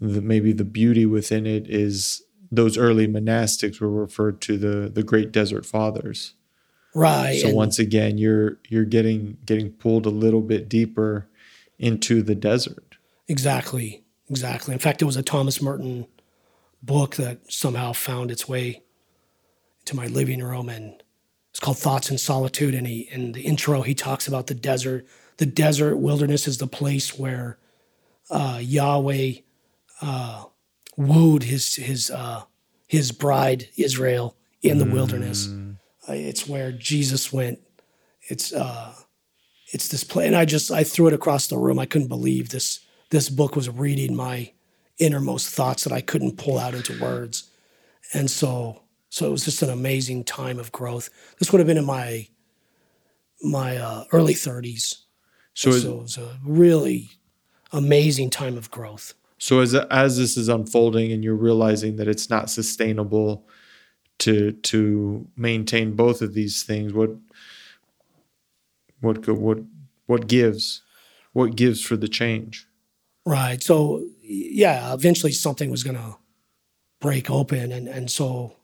the maybe the beauty within it is those early monastics were referred to the the great desert fathers. Right. So once again, you're you're getting getting pulled a little bit deeper into the desert. Exactly. Exactly. In fact, it was a Thomas Merton book that somehow found its way to my living room and it's called Thoughts in Solitude. And he in the intro he talks about the desert. The desert wilderness is the place where uh, Yahweh uh, wooed his his uh, his bride Israel in the wilderness. Uh, it's where Jesus went. It's uh, it's this play, and I just I threw it across the room. I couldn't believe this this book was reading my innermost thoughts that I couldn't pull out into words, and so so it was just an amazing time of growth. This would have been in my my uh, early thirties, So so it was a really amazing time of growth. so as as this is unfolding and you're realizing that it's not sustainable to to maintain both of these things, what what what what gives? What gives for the change? Right. So yeah, eventually something was going to break open, and and so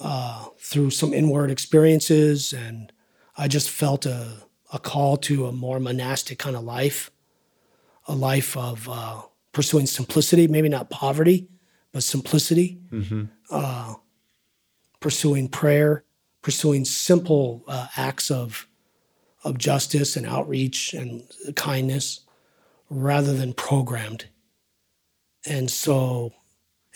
uh, through some inward experiences, and I just felt a, a call to a more monastic kind of life, a life of uh, pursuing simplicity, maybe not poverty, but simplicity, uh, pursuing prayer, pursuing simple uh, acts of, of justice and outreach and kindness rather than programmed. And so,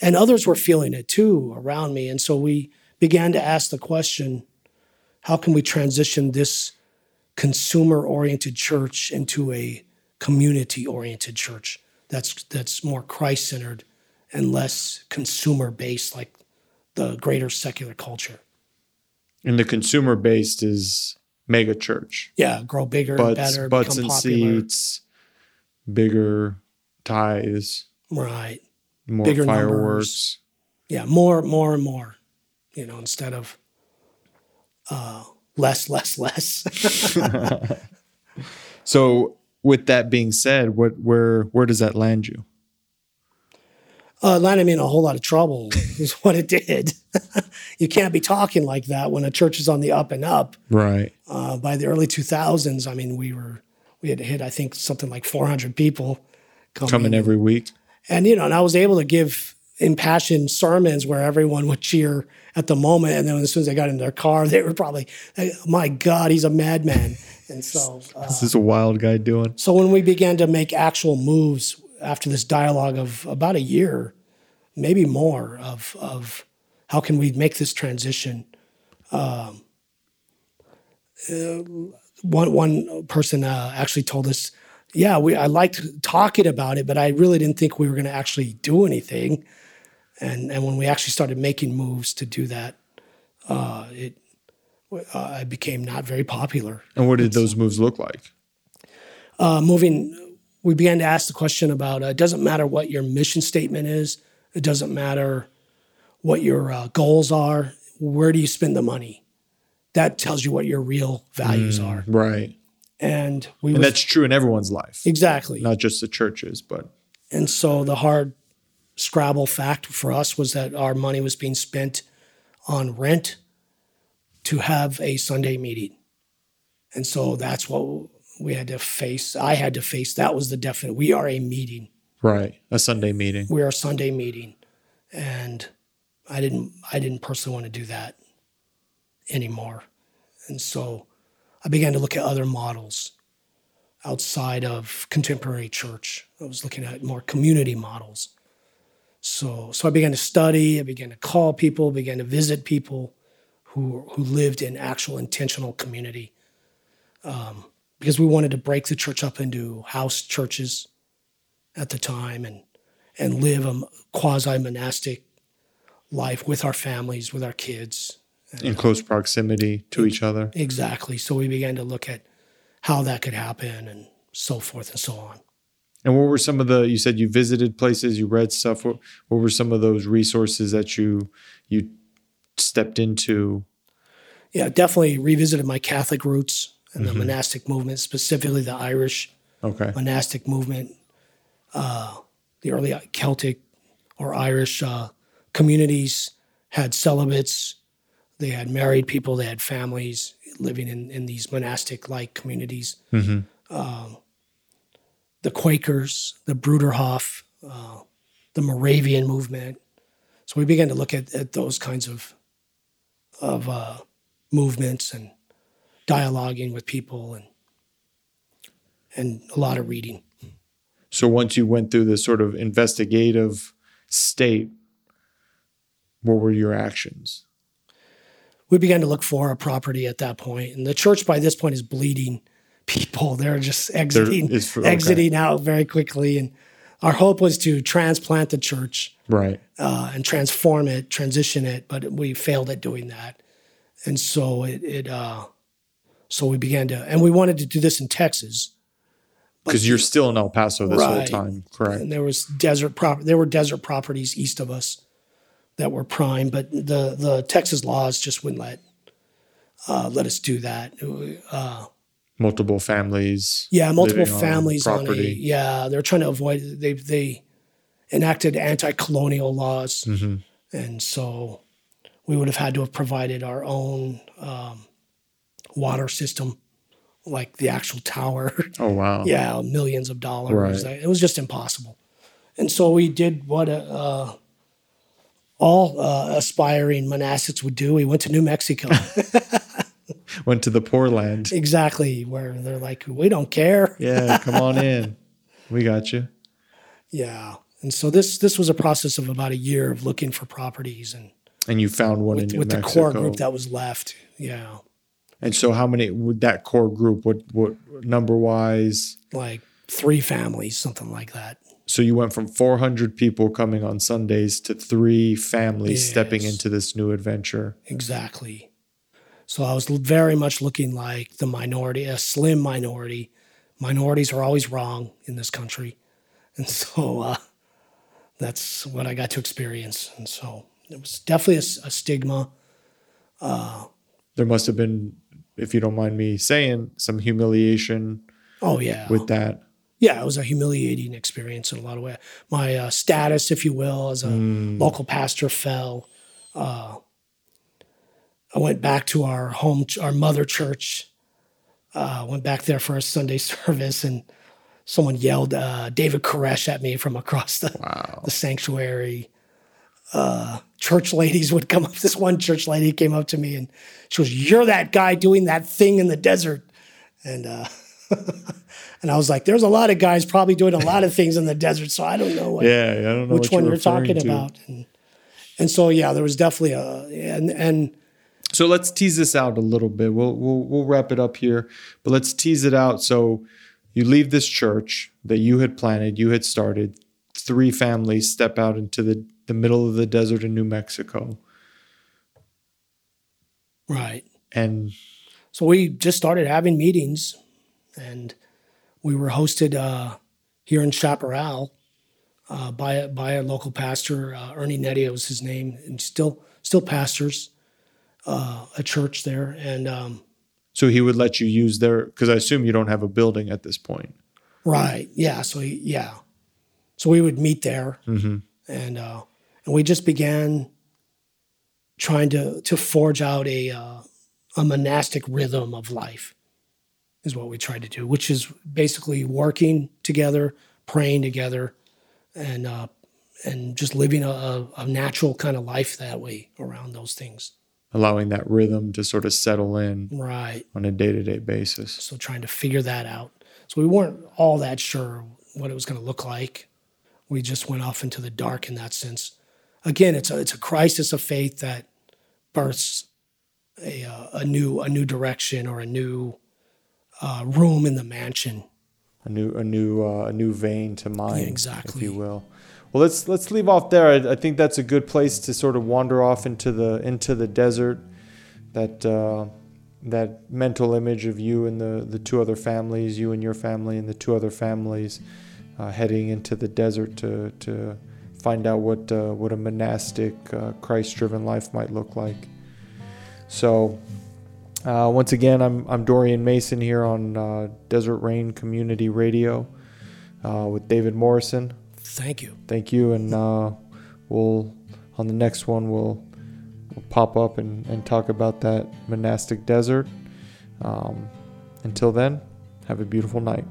and others were feeling it too around me. And so we began to ask the question how can we transition this consumer oriented church into a community oriented church that's, that's more Christ centered and less consumer based like the greater secular culture? And the consumer based is mega church. Yeah, grow bigger and Butts, better, butts become and popular. seats, bigger ties. Right. more Bigger fireworks. yeah, more, more and more, you know, instead of uh, less, less, less. So with that being said, what where where does that land you? uh, landed me in a whole lot of trouble is what it did. you can't be talking like that when a church is on the up and up. Right. Uh, by the early 2000s, I mean, we were, we had hit, I think, something like 400 people coming, Coming every week. And, you know, and I was able to give impassioned sermons where everyone would cheer at the moment. And then as soon as they got in their car, they were probably, my God, he's a madman. And so, uh, This is a wild guy doing. so when we began to make actual moves after this dialogue of about a year, maybe more of of how can we make this transition. Um, uh, one one person uh, actually told us, "Yeah, we I liked talking about it, but I really didn't think we were going to actually do anything." And and when we actually started making moves to do that, uh, it uh, I became not very popular And what did those moves look like? uh, moving, we began to ask the question about uh, it doesn't matter what your mission statement is, it doesn't matter what your uh, goals are, where do you spend the money? That tells you what your real values are. Right. And we And was- that's true in everyone's life, exactly. not just the churches, but And so the hard Scrabble fact for us was that our money was being spent on rent to have a Sunday meeting. And so that's what we had to face. I had to face. That was the definite. We are a meeting. right. A Sunday meeting. we are a Sunday meeting, and I didn't I didn't personally want to do that anymore, and so I began to look at other models outside of contemporary church. I was looking at more community models. So so I began to study. I began to call people. Began to visit people who who lived in actual intentional community. Um, because we wanted to break the church up into house churches at the time and and live a quasi monastic life with our families, with our kids. in close proximity to each other. Exactly. So we began to look at how that could happen and so forth and so on. And what were some of the? You said you visited places, you read stuff. What, what were some of those resources that you you stepped into? Yeah, definitely revisited my Catholic roots and the monastic movement, specifically the Irish Okay, monastic movement, uh, the early Celtic or Irish uh, communities had celibates. They had married people. They had families living in, in these monastic like communities. Um, the Quakers, the Bruderhof, uh, the Moravian movement. So we began to look at, at those kinds of of uh, movements and dialoguing with people and and a lot of reading. so once you went through this sort of investigative state, what were your actions? we began to look for a property at that point, and the church by this point is bleeding people. They're just exiting, okay. exiting out very quickly. And our hope was to transplant the church Right. uh, and transform it, transition it, but we failed at doing that. And so it, it uh, so we began to, and we wanted to do this in Texas. Because you're still in El Paso this whole time, correct? and there was desert prop there were desert properties east of us that were prime, but the the Texas laws just wouldn't let uh, let us do that. Uh, Multiple families. yeah, multiple living on families on a yeah. They're trying to avoid they they enacted anti-colonia laws, Mm-hmm. and so we would have had to have provided our own um, water system, like the actual tower. Oh wow. yeah, millions of dollars. Right. It was just impossible. And so we did what uh, all uh, aspiring monastics would do. We went to New Mexico, Went to the poor land. exactly where they're like, we don't care. Yeah, come on in. We got you. Yeah. And so this this was a process of about a year of looking for properties and And you found one in with, with the core group that was left. Yeah. and so how many would that core group what what number wise? Like three families, something like that. So you went from 400 people coming on Sundays to three families stepping into this new adventure. Exactly. So I was very much looking like the minority, a slim minority. Minorities are always wrong in this country. And so uh, that's what I got to experience. And so it was definitely a stigma. There must have been, if you don't mind me saying, some humiliation Oh, yeah. with that. yeah, it was a humiliating experience in a lot of ways. My uh, status, if you will, as a local pastor fell. Uh, I went back to our home, our mother church. Uh, went back there for a Sunday service, and someone yelled uh, David Koresh at me from across the, the sanctuary. Uh, church ladies would come up. This one church lady came up to me and she goes, "You're that guy doing that thing in the desert," and. Uh, and I was like, there's a lot of guys probably doing a lot of things in the desert, so I don't know what, Yeah, I don't know which one you're, you're talking to. about. And, and so, yeah, there was definitely a, and, and So let's tease this out a little bit. We'll we'll we'll wrap it up here, but let's tease it out. So you leave this church that you had planted, you had started. Three families step out into the the middle of the desert in New Mexico, right. and So we just started having meetings and we were hosted uh, here in Chaparral uh, by, a, by a local pastor, uh, Ernie Nedia was his name, and still, still pastors uh, a church there. And, um, so he would let you use their because I assume you don't have a building at this point. Right. Yeah. So he, yeah. So we would meet there, and uh, and we just began trying to to forge out a uh, a monastic rhythm of life, is what we tried to do, which is basically working together, praying together, and uh, and just living a, a natural kind of life that way around those things. Allowing that rhythm to sort of settle in Right. on a day-to-day basis. So trying to figure that out. So we weren't all that sure what it was going to look like. We just went off into the dark in that sense. Again, it's a it's a crisis of faith that births a uh, a new a new direction or a new uh, room in the mansion. A new a new uh, a new vein to mine, if exactly. you will. Well, let's let's leave off there. I, I think that's a good place to sort of wander off into the into the desert. That uh, that mental image of you and the the two other families, you and your family, and the two other families uh, heading into the desert to to find out what uh, what a monastic uh, Christ-driven life might look like. So. Uh, once again, I'm, I'm Dorian Mason here on uh, Desert Rain Community Radio with David Morrison. Thank you. Thank you, and uh, we'll on the next one we'll, we'll pop up and, and talk about that monastic desert. Um, until then, have a beautiful night.